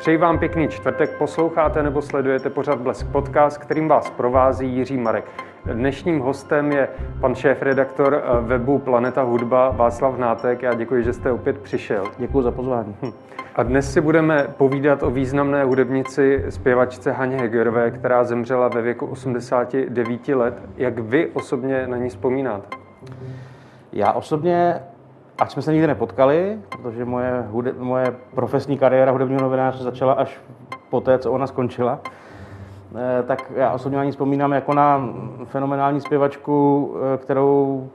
Přeji vám pěkný čtvrtek, posloucháte nebo sledujete pořad Blesk Podcast, kterým vás provází Jiří Marek. Dnešním hostem je pan šéf-redaktor eh, webu Planeta Hudba Václav Nátek. Já děkuji, že jste opět přišel. Děkuji za pozvání. Hm. A dnes si budeme povídat o významné hudebnici, zpěvačce Haně Hegerové, která zemřela ve věku 89 let. Jak vy osobně na ní vzpomínáte? Já osobně, ať jsme se nikdy nepotkali, protože moje, hude, moje profesní kariéra hudebního novináře začala až po té, co ona skončila, eh, tak já osobně na ní vzpomínám jako na fenomenální zpěvačku, eh, kterou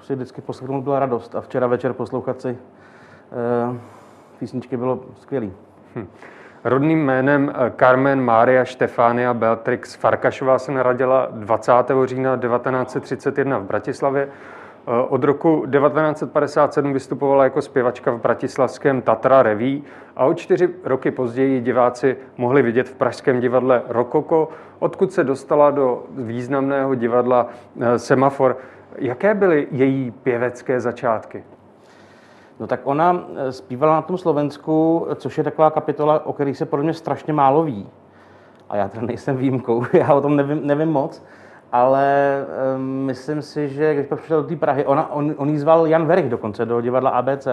si vždycky poslechnout byla radost. A včera večer poslouchat si eh, písničky bylo skvělý. Hm. Rodným jménem Carmen Mária Štefánia Beatrix Farkašová se narodila 20. října 1931 v Bratislavě. Eh, od roku 1957 vystupovala jako zpěvačka v bratislavském Tatra Reví a o čtyři roky později diváci mohli vidět v pražském divadle Rokoko, odkud se dostala do významného divadla eh, Semafor. Jaké byly její pěvecké začátky? No tak ona eh, zpívala na tom Slovensku, což je taková kapitola, o které se podle mě strašně málo ví. A já teda nejsem výjimkou, já o tom nevím, nevím moc ale um, myslím si, že když pak přišel do té Prahy, ona, on, on jí zval Jan Verich dokonce do divadla ABC,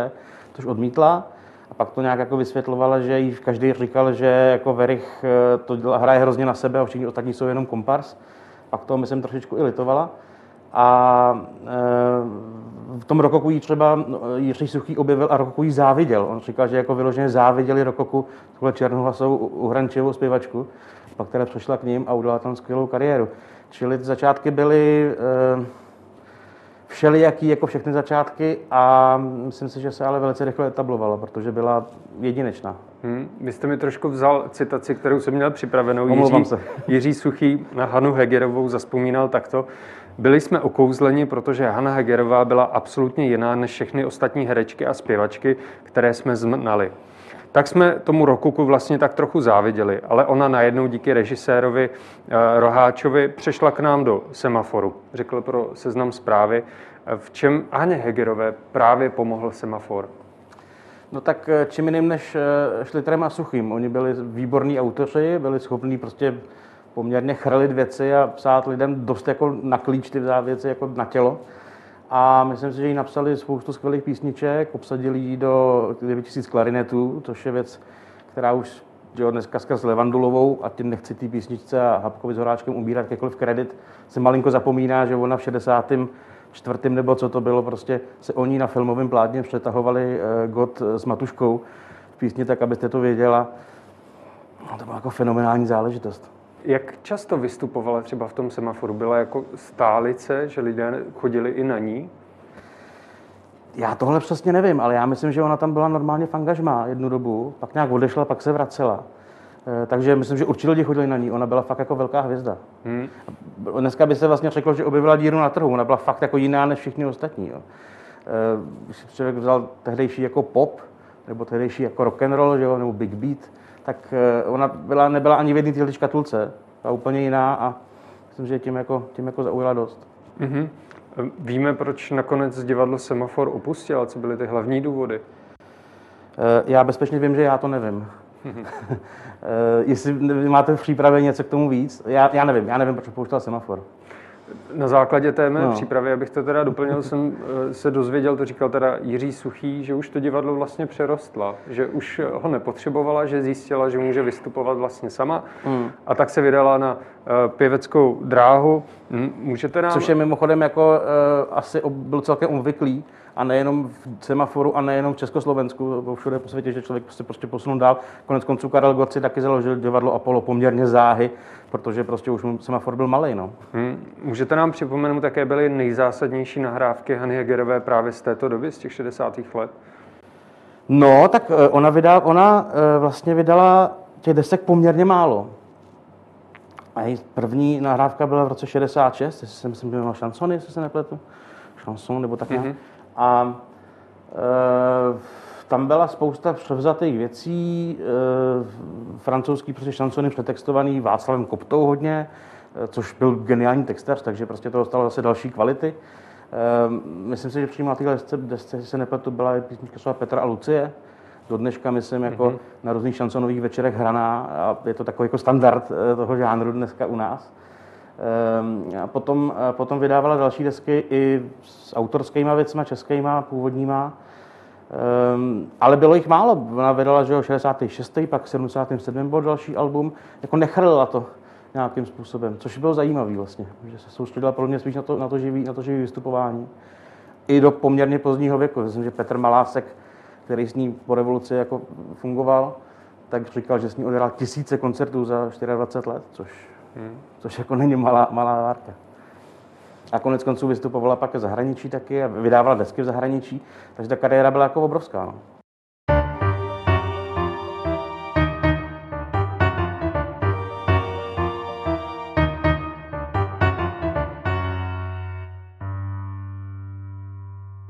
což odmítla. A pak to nějak jako vysvětlovala, že jí každý říkal, že jako Verich eh, to hraje hrozně na sebe a všichni ostatní jsou jenom kompars. Pak to myslím trošičku i litovala. A e, v tom rokoku jí třeba no, Jiří Suchý objevil a rokoku jí záviděl. On říkal, že jako vyloženě záviděli rokoku tuhle černohlasovou uhrančivou zpěvačku, pak teda přešla k ním a udělala tam skvělou kariéru. Čili ty začátky byly e, všelijaký, jako všechny začátky a myslím si, že se ale velice rychle etablovala, protože byla jedinečná. Hmm. Vy jste mi trošku vzal citaci, kterou jsem měl připravenou. Jiří, se. Jiří Suchý na Hanu Hegerovou zaspomínal takto. Byli jsme okouzleni, protože Hanna Hegerová byla absolutně jiná než všechny ostatní herečky a zpěvačky, které jsme znali. Tak jsme tomu Rokuku vlastně tak trochu záviděli, ale ona najednou díky režisérovi eh, Roháčovi přešla k nám do semaforu, řekl pro seznam zprávy. V čem Aně Hegerové právě pomohl semafor? No tak eh, čím jiným než eh, Šlitrem a Suchým. Oni byli výborní autoři, byli schopní prostě poměrně chrlit věci a psát lidem dost jako na klíč ty věci jako na tělo. A myslím si, že jí napsali spoustu skvělých písniček, obsadili ji do 9000 klarinetů, což je věc, která už jo, dneska skrz Levandulovou a tím nechci ty písničce a Habkovi s Horáčkem ubírat jakýkoliv kredit, se malinko zapomíná, že ona v 60. čtvrtým nebo co to bylo, prostě se oni na filmovém plátně přetahovali uh, God s Matuškou v písni, tak abyste to věděla. No, to byla jako fenomenální záležitost. Jak často vystupovala třeba v tom semaforu? Byla jako stálice, že lidé chodili i na ní? Já tohle přesně nevím, ale já myslím, že ona tam byla normálně v angažmá jednu dobu, pak nějak odešla, pak se vracela. Eh, takže myslím, že určitě lidi chodili na ní. Ona byla fakt jako velká hvězda. Hmm. Dneska by se vlastně řeklo, že objevila díru na trhu. Ona byla fakt jako jiná než všichni ostatní. Jo. Eh, když si člověk vzal tehdejší jako pop, nebo tehdejší jako rock and roll, že jo, nebo big beat, tak eh, ona byla, nebyla ani v jedné téhle škatulce, byla úplně jiná a myslím, že tím jako, tím jako zaujala dost. Mm-hmm. Víme, proč nakonec divadlo Semafor opustila? Co byly ty hlavní důvody? Eh, já bezpečně vím, že já to nevím. Mm-hmm. Jestli máte v přípravě něco k tomu víc, já, já nevím, já nevím, proč opustila Semafor. Na základě té mé no. přípravy, abych to teda doplnil, jsem eh, se dozvěděl, to říkal teda Jiří Suchý, že už to divadlo vlastně přerostla, že už ho nepotřebovala, že zjistila, že může vystupovat vlastně sama hmm. a tak se vydala na uh, pěveckou dráhu. Můžete nám... Což je mimochodem jako uh, asi byl celkem obvyklý, a nejenom v semaforu a nejenom v Československu, všude po světě, že člověk prostě, prostě posunul dál. Konec konců Karel Gott si taky založil divadlo Apollo poměrně záhy, protože prostě už semafor byl malý. No. Hmm. Můžete nám připomenout, jaké byly nejzásadnější nahrávky Hany Hegerové právě z této doby, z těch 60. let? No, tak eh, ona, vydala, ona eh, vlastně vydala těch desek poměrně málo. A její první nahrávka byla v roce 66, jestli jsem myslím, že měla šansony, jestli se nepletu. Šanson nebo tak Mm-hmm. A e, tam byla spousta převzatých věcí, e, francouzský prostě šansony přetextovaný Václavem Koptou hodně, e, což byl geniální textař, takže prostě to dostalo zase další kvality. E, myslím si, že přímo na téhle desce, desce se nepletu, byla písnička Petra a Lucie, do dneška, myslím, jako mm-hmm. na různých šansonových večerech hraná a je to takový jako standard toho žánru dneska u nás. Ehm, a potom, potom vydávala další desky i s autorskýma věcma, českýma, původníma. Um, ale bylo jich málo. Ona vydala, že jo, 66. pak 77. byl další album. Jako nechrlila to nějakým způsobem, což bylo zajímavé vlastně, že se soustředila pro mě spíš na to, na to živý, na to živý vystupování. I do poměrně pozdního věku. Myslím, že Petr Malásek, který s ní po revoluci jako fungoval, tak říkal, že s ní odehrál tisíce koncertů za 24 let, což, hmm. což jako není malá, malá várka. A konec konců vystupovala pak v zahraničí taky a vydávala desky v zahraničí, takže ta kariéra byla jako obrovská. No.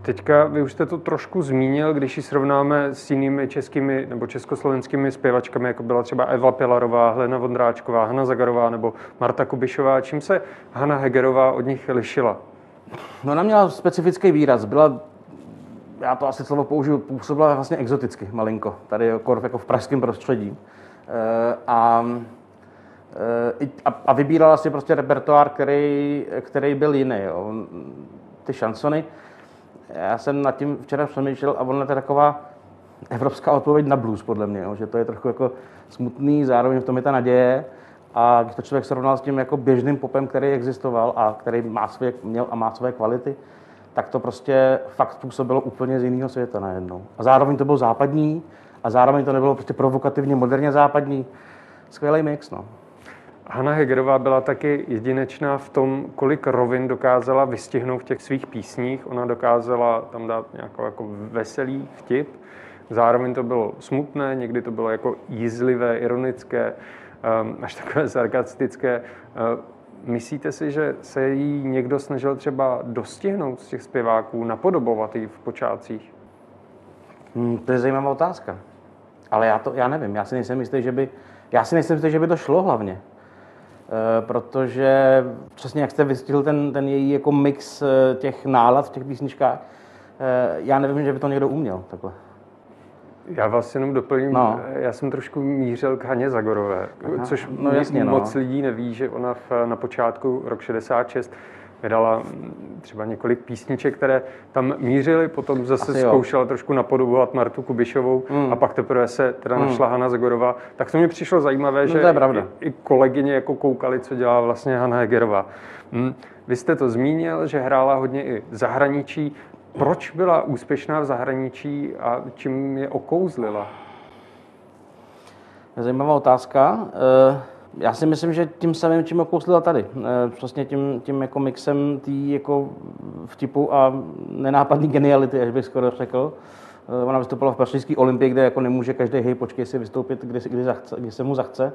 Teďka vy už jste to trošku zmínil, když ji srovnáme s jinými českými nebo československými zpěvačkami, jako byla třeba Eva Pilarová, Helena Vondráčková, Hanna Zagarová nebo Marta Kubišová. Čím se Hanna Hegerová od nich lišila? No ona měla specifický výraz. Byla, já to asi slovo použiju, působila vlastně exoticky malinko, tady jako, jako v pražském prostředí. E, a, e, a, a vybírala si prostě repertoár, který, který byl jiný. Jo. Ty šansony, já jsem nad tím včera přemýšlel a ona je taková evropská odpověď na blues, podle mě, jo, že to je trochu jako smutný, zároveň v tom je ta naděje. A když to člověk srovnal s tím jako běžným popem, který existoval a který má své, měl a má své kvality, tak to prostě fakt působilo úplně z jiného světa najednou. A zároveň to bylo západní a zároveň to nebylo prostě provokativně moderně západní. Skvělý mix, no. Hanna Hegerová byla taky jedinečná v tom, kolik rovin dokázala vystihnout v těch svých písních. Ona dokázala tam dát nějakou jako veselý vtip. Zároveň to bylo smutné, někdy to bylo jako jízlivé, ironické, ehm, až takové sarkastické. Ehm, myslíte si, že se jí někdo snažil třeba dostihnout z těch zpěváků, napodobovat ji v počátcích? Hmm, to je zajímavá otázka. Ale já to, já nevím, já si nejsem jistý, že by, já si nejsem jistý, že by to šlo hlavně. Eh, protože přesně jak jste vystihl ten, ten její jako mix eh, těch nálad v těch písničkách, eh, já nevím, že by to někdo uměl takhle. Já vás jenom doplním, no. já jsem trošku mířil k Haně Zagorové, Aha. což no, jasně, no. moc lidí neví, že ona v, na počátku rok 66 vydala třeba několik písniček, které tam mířily, potom zase Asi zkoušela jo. trošku napodobovat Martu Kubišovou mm. a pak teprve se teda mm. našla Hanna Zagorová. Tak to mi přišlo zajímavé, no, že to je pravda. I, i kolegyně jako koukali, co dělá vlastně Hanna Hegerová. Mm. Vy jste to zmínil, že hrála hodně i v zahraničí. Proč byla úspěšná v zahraničí a čím je okouzlila? Zajímavá otázka. Uh já si myslím, že tím samým, čím okousila tady. Eh, přesně tím, tím jako mixem tý jako vtipu a nenápadný geniality, až bych skoro řekl. Eh, ona vystoupila v Pařížské olympii, kde jako nemůže každý hej, počkej si vystoupit, kdy, kdy, zachce, kdy se mu zachce.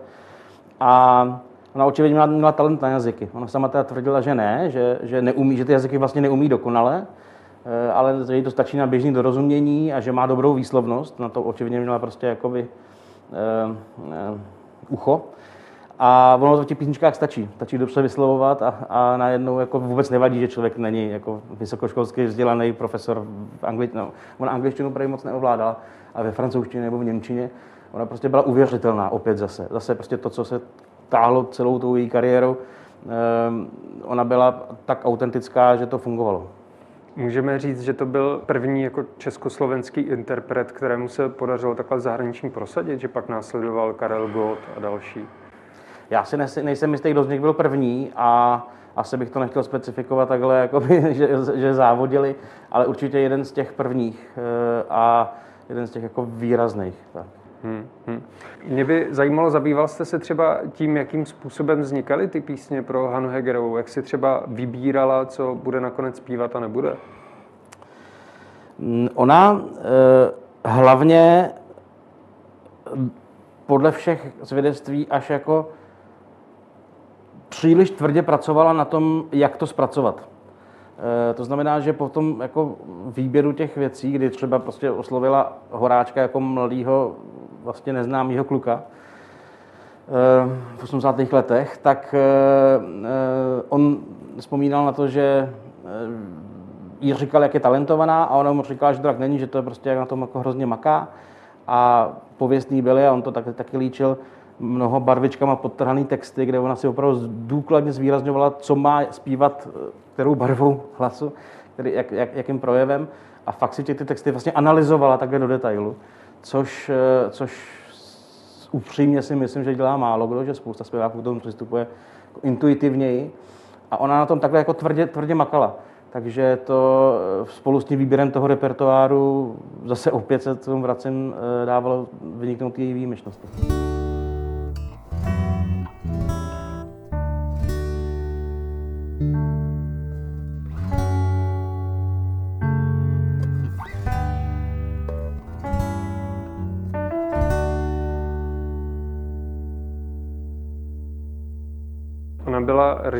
A ona očividně měla, měla talent na jazyky. Ona sama teda tvrdila, že ne, že, že, neumí, že ty jazyky vlastně neumí dokonale, eh, ale že jí to stačí na běžný dorozumění a že má dobrou výslovnost. Na to očividně měla prostě jakoby uh, uh, ucho. A ono to v těch písničkách stačí. Stačí dobře vyslovovat a, a najednou jako vůbec nevadí, že člověk není jako vysokoškolský vzdělaný profesor v angličtině. No, ona angličtinu prý moc neovládala, a ve francouzštině nebo v němčině. Ona prostě byla uvěřitelná opět zase. Zase prostě to, co se táhlo celou tou její kariérou, um, ona byla tak autentická, že to fungovalo. Můžeme říct, že to byl první jako československý interpret, kterému se podařilo takhle zahraniční prosadit, že pak následoval Karel Gott a další. Já si nejsem, nejsem jistý, kdo z nich byl první a asi bych to nechtěl specifikovat takhle, jakoby, že, že závodili, ale určitě jeden z těch prvních eh, a jeden z těch jako výrazných. Tak. Hmm, hmm. Mě by zajímalo, zabýval jste se třeba tím, jakým způsobem vznikaly ty písně pro Hanu Hegerovou? Jak si třeba vybírala, co bude nakonec zpívat a nebude? Ona eh, hlavně podle všech svědectví až jako příliš tvrdě pracovala na tom, jak to zpracovat. E, to znamená, že po tom jako výběru těch věcí, kdy třeba prostě oslovila Horáčka jako mladýho, vlastně neznámého kluka, e, v 80. letech, tak e, on vzpomínal na to, že jí říkal, jak je talentovaná a ona mu říkala, že to tak není, že to je prostě jak na tom jako hrozně maká a pověstný byly, a on to taky, taky líčil, mnoho barvičkama podtrhaný texty, kde ona si opravdu důkladně zvýrazňovala, co má zpívat, kterou barvou hlasu, který, jak, jak, jakým projevem. A fakt si ty, ty texty vlastně analyzovala takhle do detailu, což, což upřímně si myslím, že dělá málo kdo, že spousta zpěváků k tomu přistupuje intuitivněji. A ona na tom takhle jako tvrdě, tvrdě makala. Takže to spolu s tím výběrem toho repertoáru zase opět se tomu vracím, eh, dávalo vyniknout její výjimečnosti.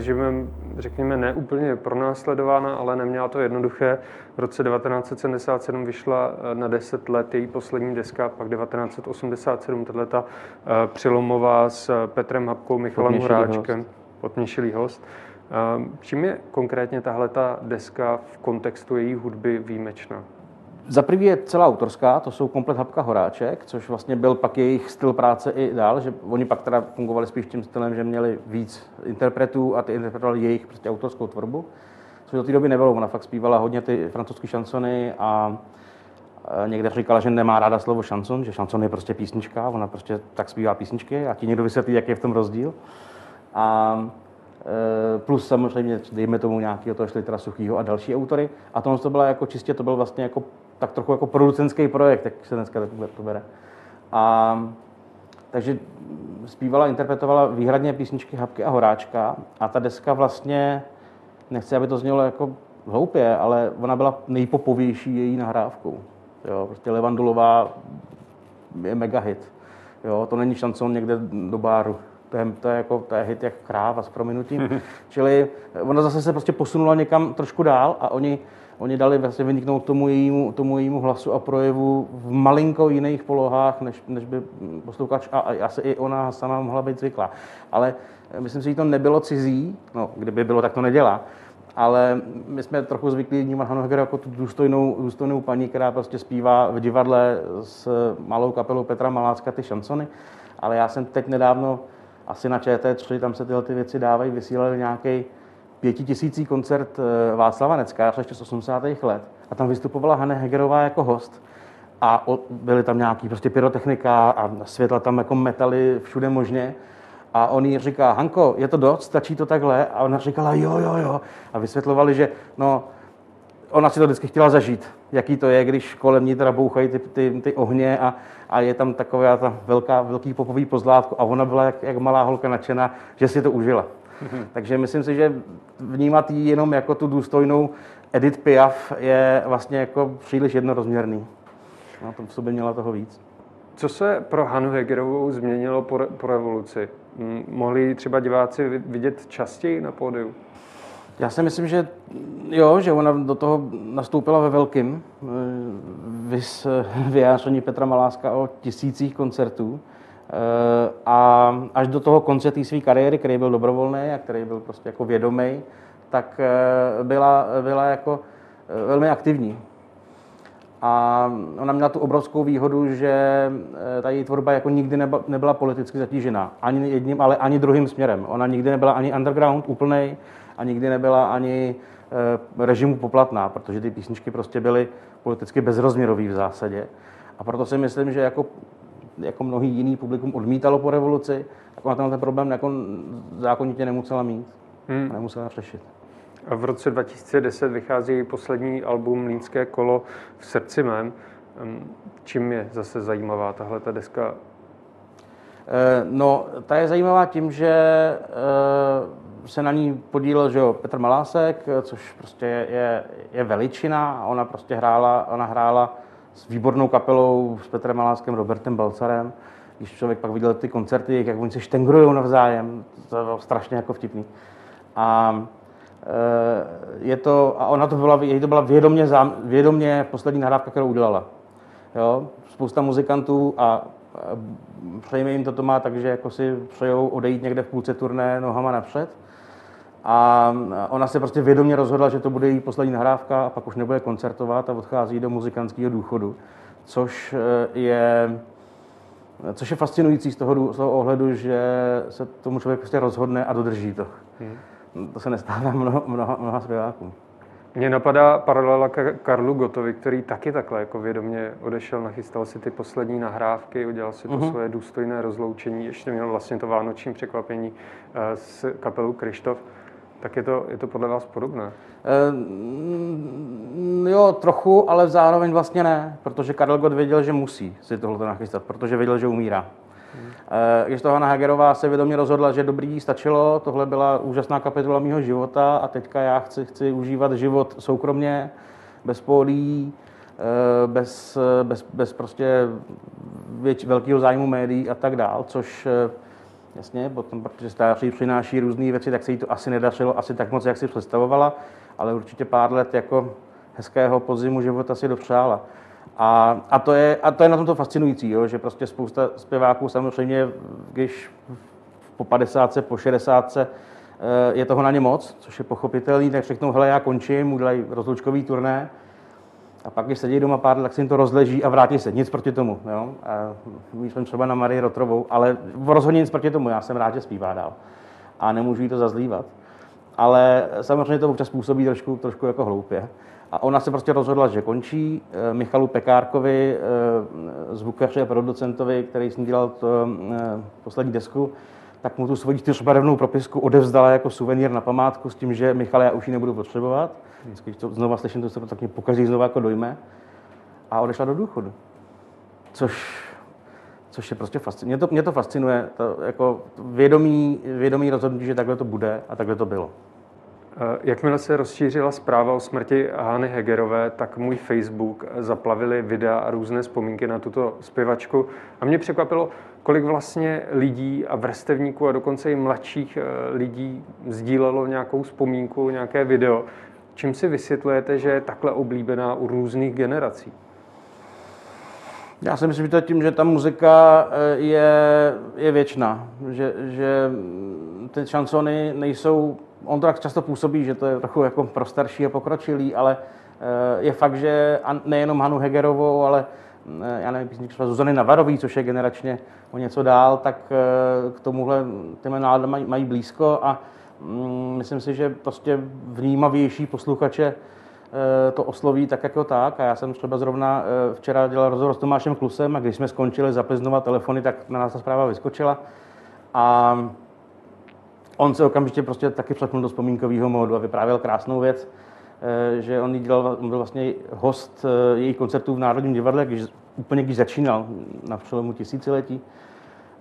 Režimem, řekněme, neúplně pronásledována, ale neměla to jednoduché. V roce 1977 vyšla eh, na 10 let její poslední deska, pak 1987 tato eh, přilomová s Petrem Hapkou, Michalem Horáčkem, Potměšilý host. Eh, čím je konkrétně tahle ta deska v kontextu její hudby výjimečná? Za prvý je celá autorská, to jsou komplet Hapka Horáček, což vlastně byl pak jejich styl práce i dál, že oni pak teda fungovali spíš tím stylem, že měli víc interpretů a ty interpretovali jejich prostě autorskou tvorbu, což do té doby nebylo. Ona fakt zpívala hodně ty francouzské šansony a někde říkala, že nemá ráda slovo šanson, že šanson je prostě písnička, ona prostě tak zpívá písničky a ti někdo vysvětlí, jaký je v tom rozdíl. A e, plus samozřejmě, dejme tomu nějakého toho Šlitera Suchýho a další autory. A tohle to byla jako čistě, to byl vlastně jako tak trochu jako producentský projekt, jak se dneska to bere. A, takže zpívala, interpretovala výhradně písničky Habky a Horáčka a ta deska vlastně, nechci, aby to znělo jako hloupě, ale ona byla nejpopovější její nahrávkou. Jo, prostě Levandulová je mega hit. Jo, to není šancon někde do báru. To je, to je, jako, to je hit jak kráva s prominutím. Čili ona zase se prostě posunula někam trošku dál a oni oni dali vlastně vyniknout tomu jejímu, tomu jejímu hlasu a projevu v malinko jiných polohách, než, než by posluchač a, a asi i ona sama mohla být zvyklá. Ale myslím si, že to nebylo cizí, no, kdyby bylo, tak to nedělá. Ale my jsme trochu zvyklí vnímat Hanu Heger jako tu důstojnou, důstojnou paní, která prostě zpívá v divadle s malou kapelou Petra Malácka ty šansony. Ale já jsem teď nedávno asi na ČT3, tam se tyhle ty věci dávají, vysílali nějaký pětitisící koncert eh, Václava Necka, ještě z 80. let. A tam vystupovala Hanne Hegerová jako host. A byly tam nějaký prostě pyrotechnika a světla tam jako metaly všude možně. A on jí říká, Hanko, je to dost, stačí to takhle? A ona říkala, jo, jo, jo. A vysvětlovali, že no, ona si to vždycky chtěla zažít, jaký to je, když kolem ní teda bouchají ty, ty, ty ohně a, a je tam taková ta velká, velký popový pozlátko a ona byla jak, jak malá holka nadšená, že si to užila. Mm-hmm. Takže myslím si, že vnímat ji jenom jako tu důstojnou Edith Piaf je vlastně jako příliš jednorozměrný. No, to v sobě měla toho víc. Co se pro Hanu Hegerovou změnilo po, po revoluci? Mohli třeba diváci vidět častěji na pódiu? Já si myslím, že jo, že ona do toho nastoupila ve velkým. Vys vyjádření Petra Maláska o tisících koncertů. Eh, a až do toho konce té své kariéry, který byl dobrovolný a který byl prostě jako vědomý, tak eh, byla, byla jako eh, velmi aktivní. A ona měla tu obrovskou výhodu, že ta její tvorba jako nikdy nebyla politicky zatížená. Ani jedním, ale ani druhým směrem. Ona nikdy nebyla ani underground úplnej a nikdy nebyla ani režimu poplatná, protože ty písničky prostě byly politicky bezrozměrový v zásadě. A proto si myslím, že jako jako mnohý jiný publikum odmítalo po revoluci, tak ona ten problém jako zákonitě nemusela mít hmm. a nemusela řešit. A v roce 2010 vychází poslední album Mlínské kolo v srdci mém. Čím je zase zajímavá tahle ta deska? Eh, no, ta je zajímavá tím, že eh, se na ní podílel že jo, Petr Malásek, což prostě je, je veličina a ona prostě hrála, ona hrála s výbornou kapelou, s Petrem Maláskem, Robertem Balcarem. Když člověk pak viděl ty koncerty, jak oni se štengrujou navzájem, to bylo strašně jako vtipný. A e, je to, a ona to byla, jej to byla vědomě, vědomě poslední nahrávka, kterou udělala. Jo? Spousta muzikantů a přejme jim to má takže jako si přejou odejít někde v půlce turné nohama napřed. A ona se prostě vědomě rozhodla, že to bude její poslední nahrávka a pak už nebude koncertovat a odchází do muzikantského důchodu. což je, což je fascinující z toho, z toho ohledu, že se tomu člověk prostě rozhodne a dodrží to. Hmm. To se nestává mnoha, mnoha, mnoha zpěvákům. Mně napadá paralela k Karlu Gotovi, který taky takhle jako vědomě odešel, nachystal si ty poslední nahrávky, udělal si to uh-huh. svoje důstojné rozloučení, ještě měl vlastně to vánoční překvapení eh, s kapelou Krištof. Tak je to, je to podle vás podobné? E, jo, trochu, ale zároveň vlastně ne, protože Karel Gott věděl, že musí si tohle nachystat, protože věděl, že umírá. Eh, když to Hanna Hagerová se vědomě rozhodla, že dobrý, stačilo, tohle byla úžasná kapitola mého života a teďka já chci, chci užívat život soukromně, bez pólí, eh, bez, bez, bez prostě věč, velkého zájmu médií a tak dál, což eh, jasně, potom, protože stáří přináší různé věci, tak se jí to asi nedařilo asi tak moc, jak si představovala, ale určitě pár let jako hezkého podzimu života si dopřála. A, a, to je, a to je na tom to fascinující, jo, že prostě spousta zpěváků samozřejmě, když po 50, po 60 eh, je toho na ně moc, což je pochopitelný, tak řeknou, hele, já končím, udělají rozlučkový turné, a pak, když sedí doma pár tak si jim to rozleží a vrátí se. Nic proti tomu. Jo? A myslím třeba na Marii Rotrovou, ale rozhodně nic proti tomu. Já jsem rád, že zpívá dál. A nemůžu jí to zazlívat. Ale samozřejmě to občas působí trošku, trošku jako hloupě. A ona se prostě rozhodla, že končí. Eh, Michalu Pekárkovi, eh, zvukaři a producentovi, který ní dělal to, eh, poslední desku, tak mu tu svoji čtyřbarevnou propisku odevzdala jako suvenýr na památku s tím, že Michale, já už ji nebudu potřebovat. Když to znova slyším, to se tak mě pokaždý znova jako dojme. A odešla do důchodu. Což, což je prostě fascinuje. Mě to, mě to fascinuje, to jako vědomí, vědomí rozhodnutí, že takhle to bude a takhle to bylo. Eh, jakmile se rozšířila zpráva o smrti Hány Hegerové, tak můj Facebook zaplavili videa a různé vzpomínky na tuto zpěvačku. A mě překvapilo, kolik vlastně lidí a vrstevníků a dokonce i mladších eh, lidí sdílelo nějakou vzpomínku, nějaké video. Čím si vysvětlujete, že je takhle oblíbená u různých generací? Já si myslím, že to tím, že ta muzika eh, je, je věčná, že, že ty šansony nejsou on to tak často působí, že to je trochu jako pro starší a pokročilý, ale eh, je fakt, že nejenom Hanu Hegerovou, ale eh, já nevím, písničky třeba Zuzany Navarový, což je generačně o něco dál, tak k tomuhle těmi nálady mají, mají blízko a myslím si, že prostě vnímavější posluchače to osloví tak jako tak. A já jsem třeba zrovna včera dělal rozhovor s Tomášem Klusem a když jsme skončili zapliznovat telefony, tak na nás ta zpráva vyskočila. A on se okamžitě prostě taky přepnul do vzpomínkového módu a vyprávěl krásnou věc, eh, že on dělal, on byl vlastně host eh, jejich koncertů v Národním divadle, když, úplně když začínal na přelomu tisíciletí,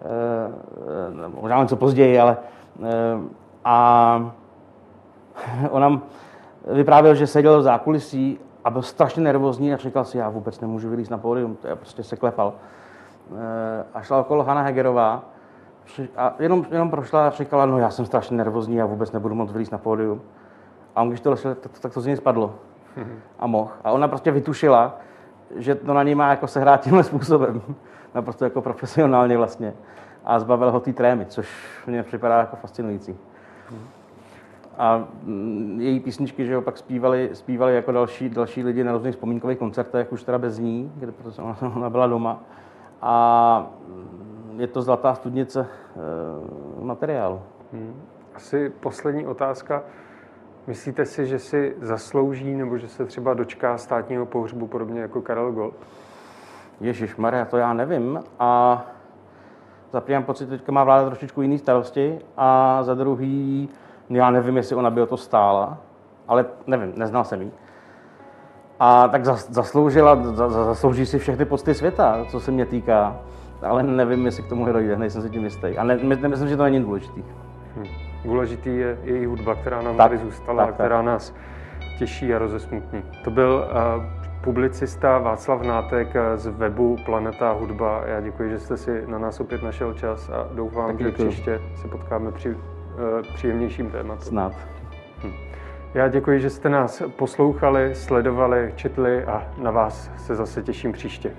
eh, možná něco později, ale a on nám vyprávěl, že seděl v zákulisí a byl strašně nervózní a říkal si, já vůbec nemůžu vylízt na pódium, to je prostě se klepal. A šla okolo Hanna Hegerová a jenom, jenom prošla a říkala, no já jsem strašně nervózní, já vůbec nebudu moc vylíst na pódium. A on když to lešel, tak, tak to z něj spadlo. A mohl. A ona prostě vytušila, že to na něj má jako sehrát tímhle způsobem. Naprosto jako profesionálně vlastně. A zbavil ho té trémy, což mě připadá jako fascinující. A mm, její písničky, že jo, pak zpívali, zpívali jako další, další lidi na různých vzpomínkových koncertech, už teda bez ní, kde protože ona, ona byla doma. A je to zlatá studnice e, materiálu. Hmm. Asi poslední otázka. Myslíte si, že si zaslouží nebo že se třeba dočká státního pohřbu podobně jako Karel Gold? Ježíš Maria, to já nevím. A za první pocit, že teďka má vláda trošičku jiný starosti a za druhý, já nevím, jestli ona by o to stála, ale nevím, neznal jsem jí. A tak zasloužila, zaslouží si všechny pocty světa, co se mě týká ale nevím, jestli k tomu dojde, nejsem si tím jistý. A ne, nemyslím, že to není důležitý. Hm. Důležitý je její hudba, která nám tak, tady zůstala tak, a která tak. nás těší a rozesmutní. To byl uh, publicista Václav Nátek eh, z webu Planeta Hudba. Já děkuji, že jste si na nás opět našel čas a doufám, tak že příště se potkáme při uh, příjemnějším tématu. Snad. Hm. Já děkuji, že jste nás poslouchali, sledovali, četli a na vás se zase těším příště.